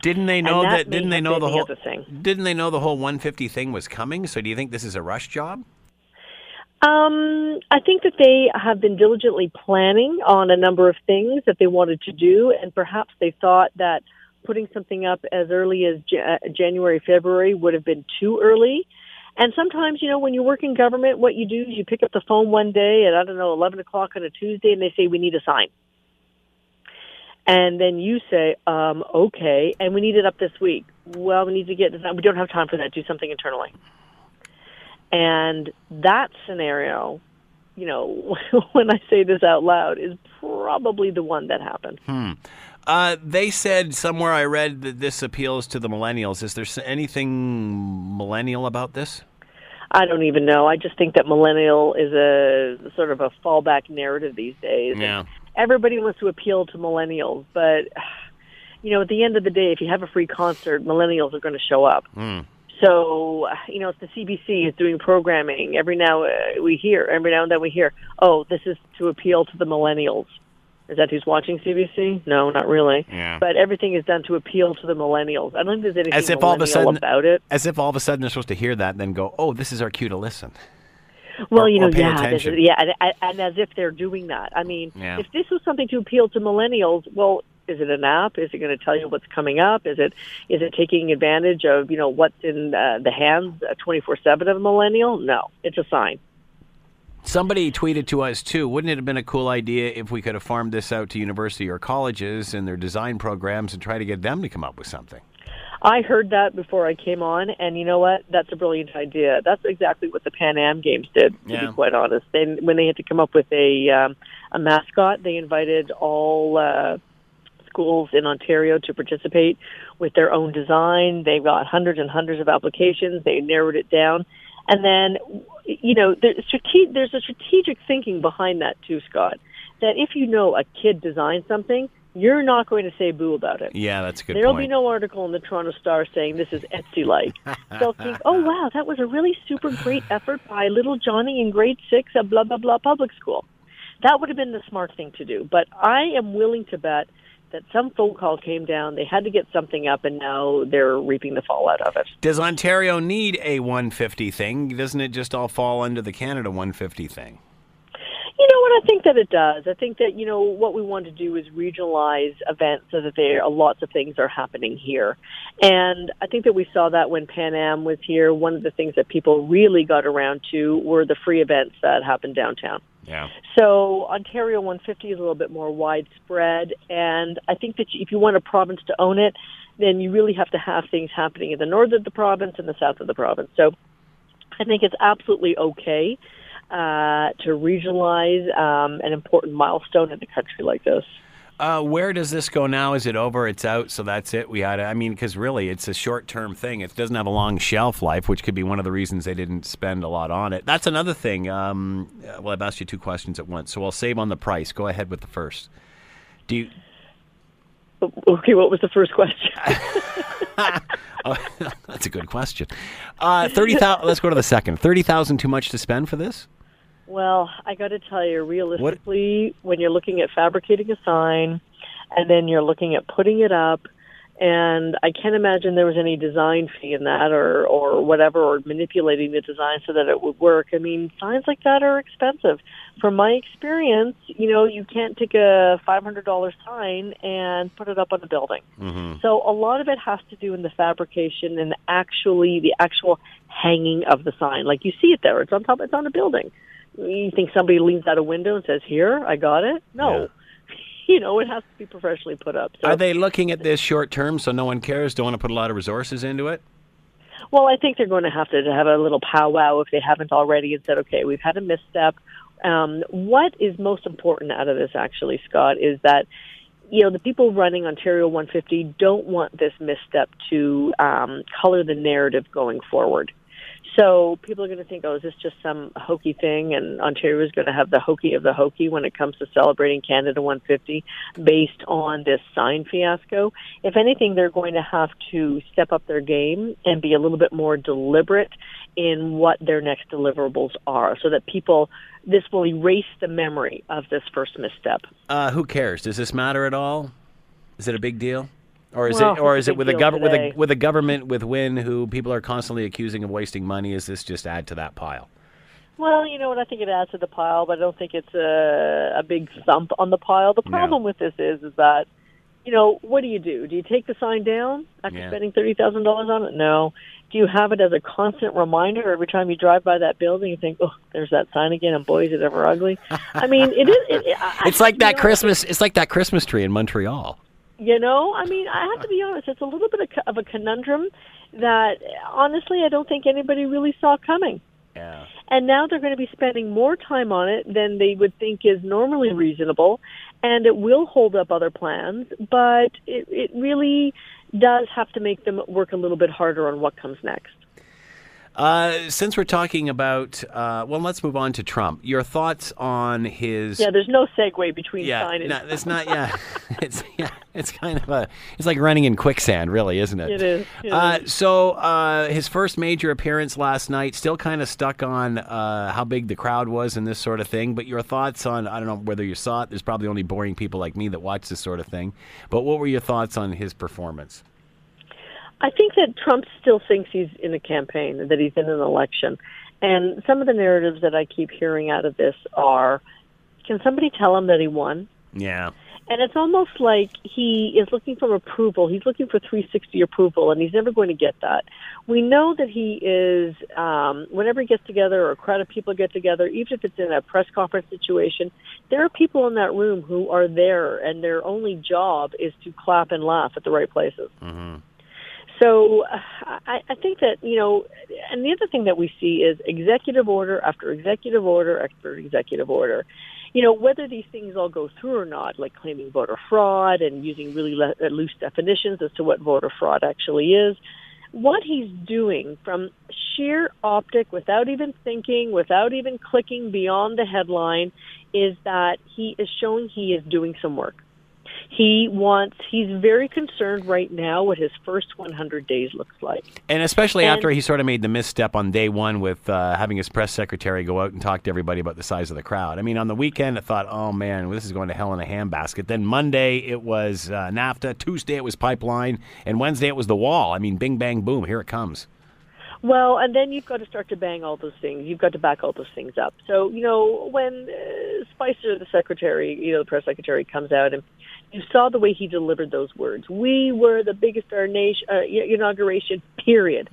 Didn't they know that? that didn't they know the whole? thing? Didn't they know the whole 150 thing was coming? So do you think this is a rush job? Um, I think that they have been diligently planning on a number of things that they wanted to do, and perhaps they thought that putting something up as early as January, February would have been too early. And sometimes, you know, when you work in government, what you do is you pick up the phone one day at, I don't know, 11 o'clock on a Tuesday and they say, we need a sign. And then you say, um, okay, and we need it up this week. Well, we need to get, we don't have time for that. Do something internally. And that scenario, you know, (laughs) when I say this out loud, is probably the one that happened. Hmm. Uh, they said somewhere I read that this appeals to the millennials. Is there anything millennial about this? I don't even know. I just think that millennial is a sort of a fallback narrative these days. Yeah. Everybody wants to appeal to millennials, but you know, at the end of the day, if you have a free concert, millennials are going to show up. Hmm. So, you know, if the CBC is doing programming, every now uh, we hear, every now and then we hear, oh, this is to appeal to the millennials. Is that who's watching CBC? No, not really. Yeah. But everything is done to appeal to the millennials. I don't think there's anything As if all of a sudden, about it. as if all of a sudden they're supposed to hear that and then go, "Oh, this is our cue to listen." Well, or- you know, yeah, this yeah, and, and- and as if they're doing that. I mean, Yeah. if this was something to appeal to millennials, well, is it an app? Is it going to tell you what's coming up? Is it is it taking advantage of you know what's in uh, the hands twenty four seven of a millennial? No, it's a sign. Somebody tweeted to us too. Wouldn't it have been a cool idea if we could have farmed this out to university or colleges and their design programs and try to get them to come up with something? I heard that before I came on, and you know what? That's a brilliant idea. That's exactly what the Pan Am Games did. To Yeah. be quite honest, they, when they had to come up with a um, a mascot, they invited all uh, schools in Ontario to participate with their own design. They got hundreds and hundreds of applications. They narrowed it down, and then you know there's, strate- there's a strategic thinking behind that too, Scott. That if you know a kid designed something, you're not going to say boo about it. Yeah, that's a good There'll point. be no article in the Toronto Star saying this is Etsy like. (laughs) They'll think, oh wow, that was a really super great effort by little Johnny in grade six at blah blah blah public school. That would have been the smart thing to do. But I am willing to bet that some phone call came down, they had to get something up, and now they're reaping the fallout of it. Does Ontario need a 150 thing? Doesn't it just all fall under the Canada 150 thing? You know what? I think that it does. I think that you know what we want to do is regionalize events so that there are lots of things are happening here, and I think that we saw that when Pan Am was here. One of the things that people really got around to were the free events that happened downtown. Yeah. So Ontario 150 is a little bit more widespread, and I think that if you want a province to own it, then you really have to have things happening in the north of the province and the south of the province. So I think it's absolutely okay uh, to regionalize um, an important milestone in a country like this. Uh, where does this go now? Is it over? It's out, so that's it. We had. I mean, because really, it's a short-term thing. It doesn't have a long shelf life, which could be one of the reasons they didn't spend a lot on it. That's another thing. Um, well, I've asked you two questions at once, so I'll save on the price. Go ahead with the first. Do you? Okay, what was the first question? (laughs) Oh, (laughs) that's a good question. Uh, Thirty thousand. let's go to the second. Thirty thousand. Too much to spend for this? Well, I got to tell you, realistically, when you're looking at fabricating a sign, and then you're looking at putting it up, and I can't imagine there was any design fee in that, or or whatever, or manipulating the design so that it would work. I mean, signs like that are expensive. From my experience, you know, you can't take a five hundred dollar sign and put it up on a building. Mm-hmm. So a lot of it has to do in the fabrication and actually the actual hanging of the sign. Like you see it there, it's on top, it's on a building. You think somebody leans out a window and says, "Here, I got it"? No, (laughs) you know it has to be professionally put up. So, Are they looking at this short term, so no one cares? Don't want to put a lot of resources into it? well, I think they're going to have to have a little powwow if they haven't already and said, "Okay, we've had a misstep." Um, what is most important out of this, actually, Scott, is that you know the people running Ontario 150 don't want this misstep to um, color the narrative going forward. So people are going to think, oh, is this just some hokey thing? And Ontario is going to have the hokey of the hokey when it comes to celebrating Canada 150 based on this sign fiasco. If anything, they're going to have to step up their game and be a little bit more deliberate in what their next deliverables are so that people, this will erase the memory of this first misstep. Uh, who cares? Does this matter at all? Is it a big deal? Or is Well, it, or is it with a government with a with a government with Wynne who people are constantly accusing of wasting money? Is this just add to that pile? Well, you know what? I think it adds to the pile, but I don't think it's a, a big thump on the pile. The problem with this is, is that you know, what do you do? Do you take the sign down after Yeah. spending thirty thousand dollars on it? No. Do you have it as a constant reminder every time you drive by that building? You think, oh, there's that sign again, and boy, is it ever ugly. I mean, it is. It, it, I- It's like that know, Christmas. It's like that Christmas tree in Montreal. You know, I mean, I have to be honest. It's a little bit of a conundrum that, honestly, I don't think anybody really saw coming. Yeah. And now they're going to be spending more time on it than they would think is normally reasonable, and it will hold up other plans. But it, it really does have to make them work a little bit harder on what comes next. Uh, since we're talking about, uh, well, let's move on to Trump. Your thoughts on his? Yeah, there's no segue between Yeah, sign and no, it's not. Yeah, (laughs) it's yeah, it's kind of a. It's like running in quicksand, really, isn't it? It is, it uh, is. So uh, his first major appearance last night, still kind of stuck on uh, how big the crowd was and this sort of thing. But your thoughts on? I don't know whether you saw it. There's probably only boring people like me that watch this sort of thing. But what were your thoughts on his performance? I think that Trump still thinks he's in a campaign, that he's in an election. And some of the narratives that I keep hearing out of this are can somebody tell him that he won? Yeah. And it's almost like he is looking for approval. He's looking for 360 approval, and he's never going to get that. We know that he is, um, whenever he gets together or a crowd of people get together, even if it's in a press conference situation, there are people in that room who are there, and their only job is to clap and laugh at the right places. So uh, I, I think that you know, and the other thing that we see is executive order after executive order after executive order. You know, whether these things all go through or not, like claiming voter fraud and using really le- uh, loose definitions as to what voter fraud actually is. What he's doing from sheer optic, without even thinking, without even clicking beyond the headline, is that he is showing he is doing some work. He wants, he's very concerned right now what his first 100 days looks like. And especially And- after he sort of made the misstep on day one with uh, having his press secretary go out and talk to everybody about the size of the crowd. I mean, on the weekend, I thought, oh man, this is going to hell in a handbasket. Then Monday, it was uh, NAFTA. Tuesday, it was pipeline. And Wednesday, it was the wall. I mean, bing, bang, boom, here it comes. Well, and then you've got to start to bang all those things. You've got to back all those things up. So, you know, when uh, Spicer, the secretary, you know, the press secretary, comes out and you saw the way he delivered those words. We were the biggest our nation uh, inauguration. Period.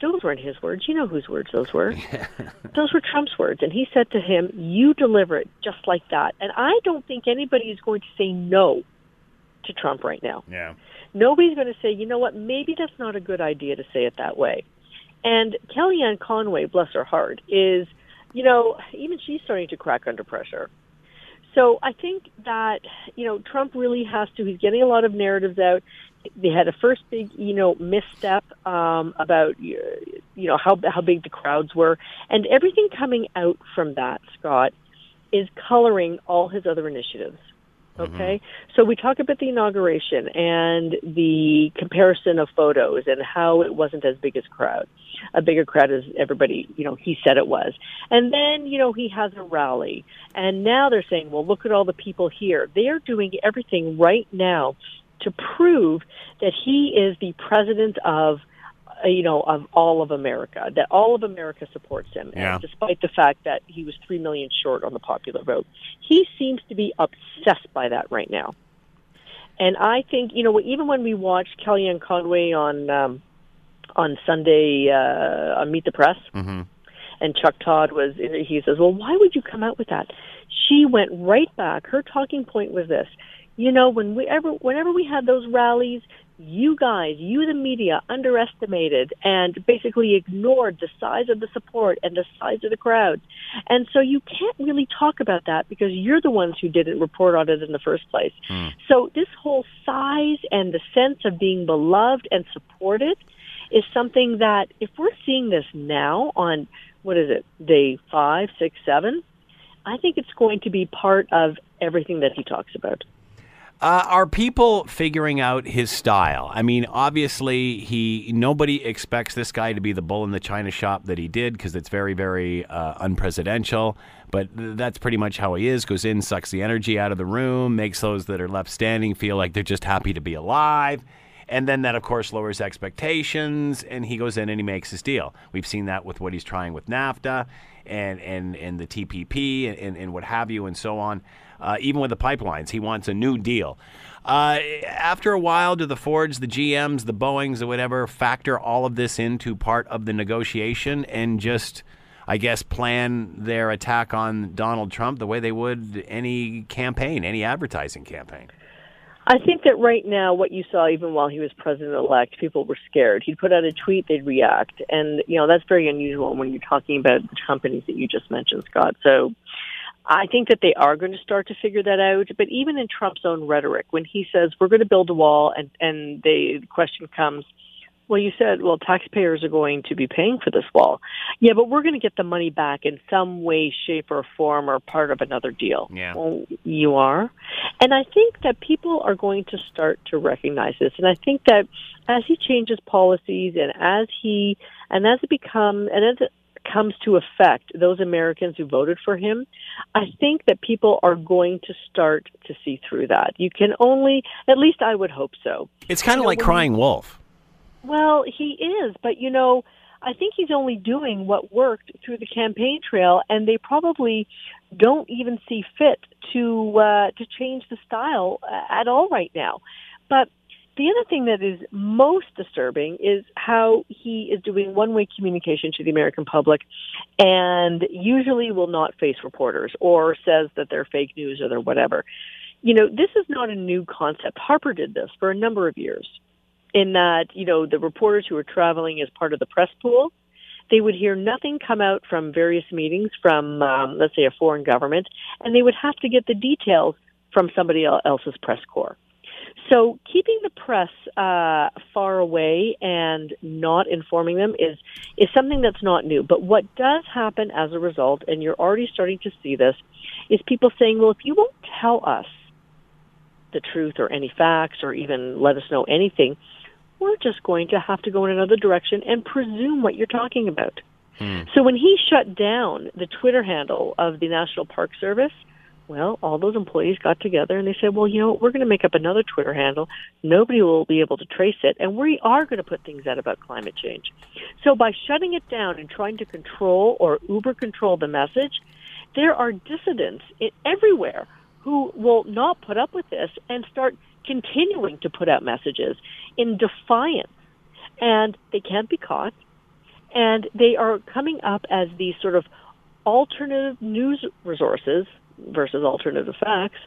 Those weren't his words. You know whose words those were. (laughs) those were Trump's words, and he said to him, "You deliver it just like that." And I don't think anybody is going to say no to Trump right now Yeah. nobody's going to say, you know what, maybe that's not a good idea to say it that way. And Kellyanne Conway, bless her heart, is, you know, even she's starting to crack under pressure. So I think that, you know, Trump really has to, he's getting a lot of narratives out. They had a first big, you know, misstep um, about, you know, how, how big the crowds were. And everything coming out from that, Scott, is coloring all his other initiatives. Mm-hmm. Okay, so we talk about the inauguration and the comparison of photos and how it wasn't as big as crowd, a bigger crowd as everybody, you know, he said it was. And then, you know, he has a rally, and now they're saying, well, look at all the people here. They are doing everything right now to prove that he is the president of you know, of all of America, that all of America supports him, Yeah. despite the fact that he was three million short on the popular vote. He seems to be obsessed by that right now. And I think, you know, even when we watched Kellyanne Conway on um, on Sunday uh, on Meet the Press, and Chuck Todd was, he says, "Well, why would you come out with that?" She went right back. Her talking point was this: you know, when we ever, whenever we had those rallies, you guys, you the media, underestimated and basically ignored the size of the support and the size of the crowd, and so you can't really talk about that because you're the ones who didn't report on it in the first place. Hmm. So this whole size and the sense of being beloved and supported is something that if we're seeing this now on what is it day five, six, seven, I think it's going to be part of everything that he talks about. Uh, are people figuring out his style? I mean, obviously, he nobody expects this guy to be the bull in the china shop that he did because it's very, very uh, unpresidential. But th- that's pretty much how he is. Goes in, sucks the energy out of the room, makes those that are left standing feel like they're just happy to be alive. And then that, of course, lowers expectations, and he goes in and he makes his deal. We've seen that with what he's trying with NAFTA and, and, and the TPP and, and what have you, and so on. Uh, even with the pipelines, he wants a new deal. Uh, after a while, do the Fords, the GMs, the Boeings, or whatever factor all of this into part of the negotiation and just, I guess, plan their attack on Donald Trump the way they would any campaign, any advertising campaign? I think that right now, what you saw, even while he was president elect, people were scared. He'd put out a tweet, they'd react. And, you know, that's very unusual when you're talking about the companies that you just mentioned, Scott. So I think that they are going to start to figure that out. But even in Trump's own rhetoric, when he says, we're going to build a wall, and, and the question comes, well, you said, well, taxpayers are going to be paying for this wall. Yeah, but we're going to get the money back in some way, shape, or form or part of another deal. Yeah. Well, you are. And I think that people are going to start to recognize this. And I think that as he changes policies and as he, and as it becomes, and as it comes to affect those Americans who voted for him, I think that people are going to start to see through that. You can only, at least I would hope so. It's kind of You know, like crying wolf. well, he is, but you know, I think he's only doing what worked through the campaign trail, and they probably don't even see fit to uh, to change the style uh, at all right now. But the other thing that is most disturbing is how he is doing one-way communication to the American public, and usually will not face reporters or says that they're fake news or they're whatever. You know, this is not a new concept. Harper did this for a number of years in that, you know, the reporters who were traveling as part of the press pool, they would hear nothing come out from various meetings from, um, let's say, a foreign government, and they would have to get the details from somebody else's press corps. So keeping the press uh, far away and not informing them is is something that's not new. But what does happen as a result, and you're already starting to see this, is people saying, "Well, if you won't tell us the truth or any facts or even let us know anything, we're just going to have to go in another direction and presume what you're talking about. So when he shut down the Twitter handle of the National Park Service, well, all those employees got together and they said, well, you know we're going to make up another Twitter handle. Nobody will be able to trace it, and we are going to put things out about climate change. So by shutting it down and trying to control or uber control the message, there are dissidents everywhere who will not put up with this and start continuing to put out messages in defiance. And they can't be caught. And they are coming up as these sort of alternative news resources versus alternative facts,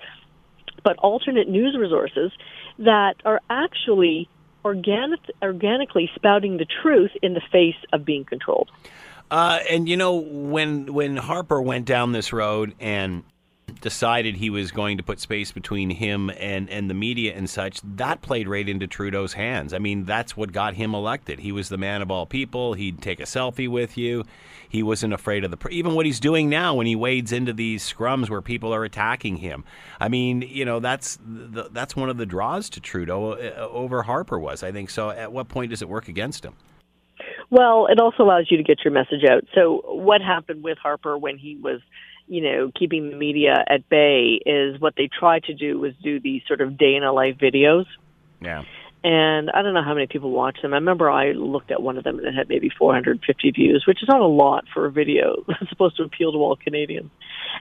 but alternate news resources that are actually organic, organically spouting the truth in the face of being controlled. Uh, and you know when when Harper went down this road and decided he was going to put space between him and, and the media and such, that played right into Trudeau's hands. I mean, that's what got him elected. He was the man of all people. He'd take a selfie with you. He wasn't afraid of the even what he's doing now when he wades into these scrums where people are attacking him. I mean, you know, that's the, that's one of the draws to Trudeau uh, over Harper was. I think so. At what point does it work against him? Well, it also allows you to get your message out. So, what happened with Harper when he was, you know, keeping the media at bay is what they try to do was do these sort of day in a life videos. Yeah. And I don't know how many people watch them. I remember I looked at one of them and it had maybe 450 views, which is not a lot for a video. (laughs) It's supposed to appeal to all Canadians.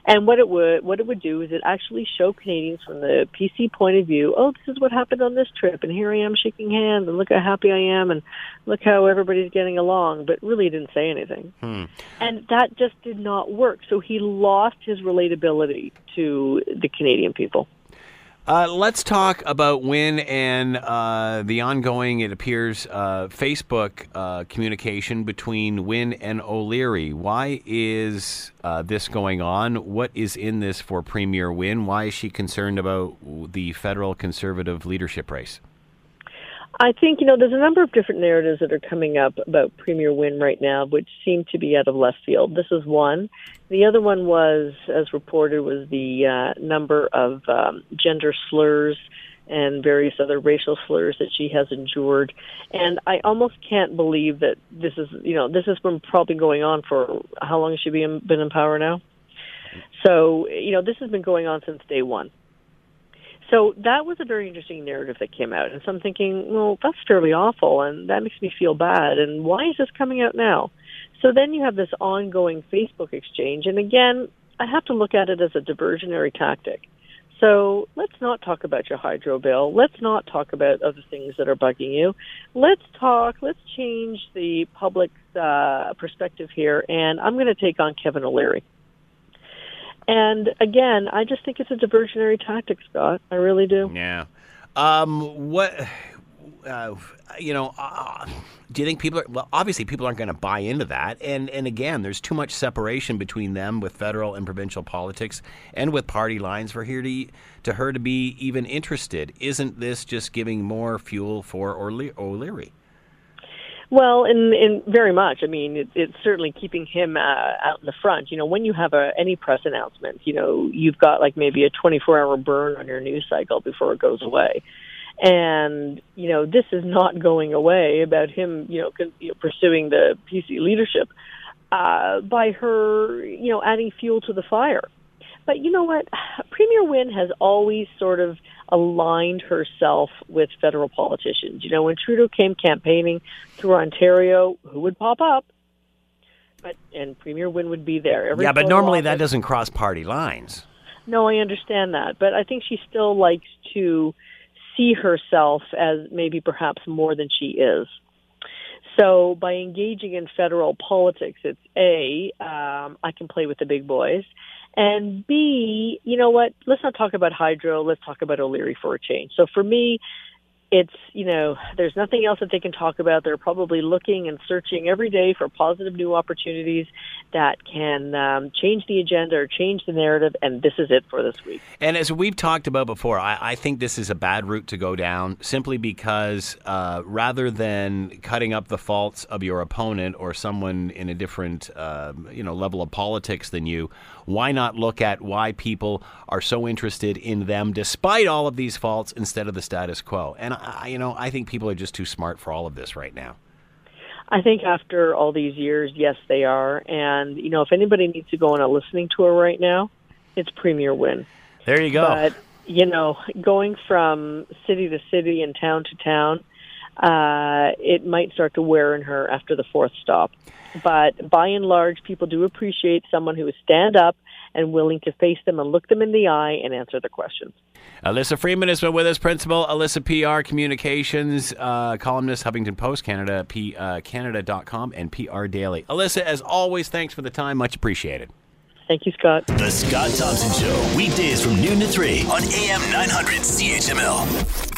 And what it would what it would do is it actually show Canadians from the PC point of view. Oh, this is what happened on this trip, and here I am shaking hands, and look how happy I am, and look how everybody's getting along. But really, didn't say anything. Hmm. And that just did not work. So he lost his relatability to the Canadian people. Uh, let's talk about Wynne and uh, the ongoing, it appears, uh, Facebook uh, communication between Wynne and O'Leary. Why is uh, this going on? What is in this for Premier Wynne? Why is she concerned about the federal conservative leadership race? I think, you know, there's a number of different narratives that are coming up about Premier Wynne right now, which seem to be out of left field. This is one. The other one was, as reported, was the uh, number of um, gender slurs and various other racial slurs that she has endured. And I almost can't believe that this is, you know, this has been probably going on for how long has she been, been in power now? So, you know, this has been going on since day one. So that was a very interesting narrative that came out. And so I'm thinking, well, that's fairly awful, and that makes me feel bad. And why is this coming out now? So then you have this ongoing Facebook exchange. And again, I have to look at it as a diversionary tactic. So let's not talk about your hydro bill. Let's not talk about other things that are bugging you. Let's talk, let's change the public's uh, perspective here. And I'm going to take on Kevin O'Leary. And again, I just think it's a diversionary tactic, Scott. I really do. Yeah. Um, what, uh, you know, uh, do you think people are, well, obviously people aren't going to buy into that. And, and again, there's too much separation between them with federal and provincial politics and with party lines for here to, to her to be even interested. Isn't this just giving more fuel for O'Leary? Well, and, and very much. I mean, it, it's certainly keeping him uh, out in the front. You know, when you have a, any press announcement, you know, you've got like maybe a 24 hour burn on your news cycle before it goes away. And, you know, this is not (laughs) going away about him, you know, con- you know pursuing the PC leadership uh, by her, you know, adding fuel to the fire. But you know what? (sighs) Premier Wynne has always sort of aligned herself with federal politicians. You know, when Trudeau came campaigning through Ontario, who would pop up? But and Premier Wynne would be there. Every yeah, but normally office. that doesn't cross party lines. No, I understand that, but I think she still likes to see herself as maybe perhaps more than she is. So by engaging in federal politics, it's a um, I can play with the big boys, and B, you know what? Let's not talk about hydro. Let's talk about O'Leary for a change. So for me, it's you know there's nothing else that they can talk about they're probably looking and searching every day for positive new opportunities that can um, change the agenda or change the narrative and this is it for this week and as we've talked about before i, I think this is a bad route to go down simply because uh, rather than cutting up the faults of your opponent or someone in a different uh, you know level of politics than you why not look at why people are so interested in them despite all of these faults instead of the status quo and I, you know, I think people are just too smart for all of this right now. I think after all these years, yes, they are. And you know, if anybody needs to go on a listening tour right now, it's Premier Wynne. There you go. But you know, going from city to city and town to town, uh, it might start to wear in her after the fourth stop. But by and large, people do appreciate someone who is stand up and willing to face them and look them in the eye and answer their questions. Alyssa Freeman has been with us, Principal Alyssa PR Communications, uh, columnist, Huffington Post, Canada, P, uh, Canada.com, and PR Daily. Alyssa, as always, thanks for the time. Much appreciated. Thank you, Scott. The Scott Thompson Show, weekdays from noon to 3 on AM 900 CHML.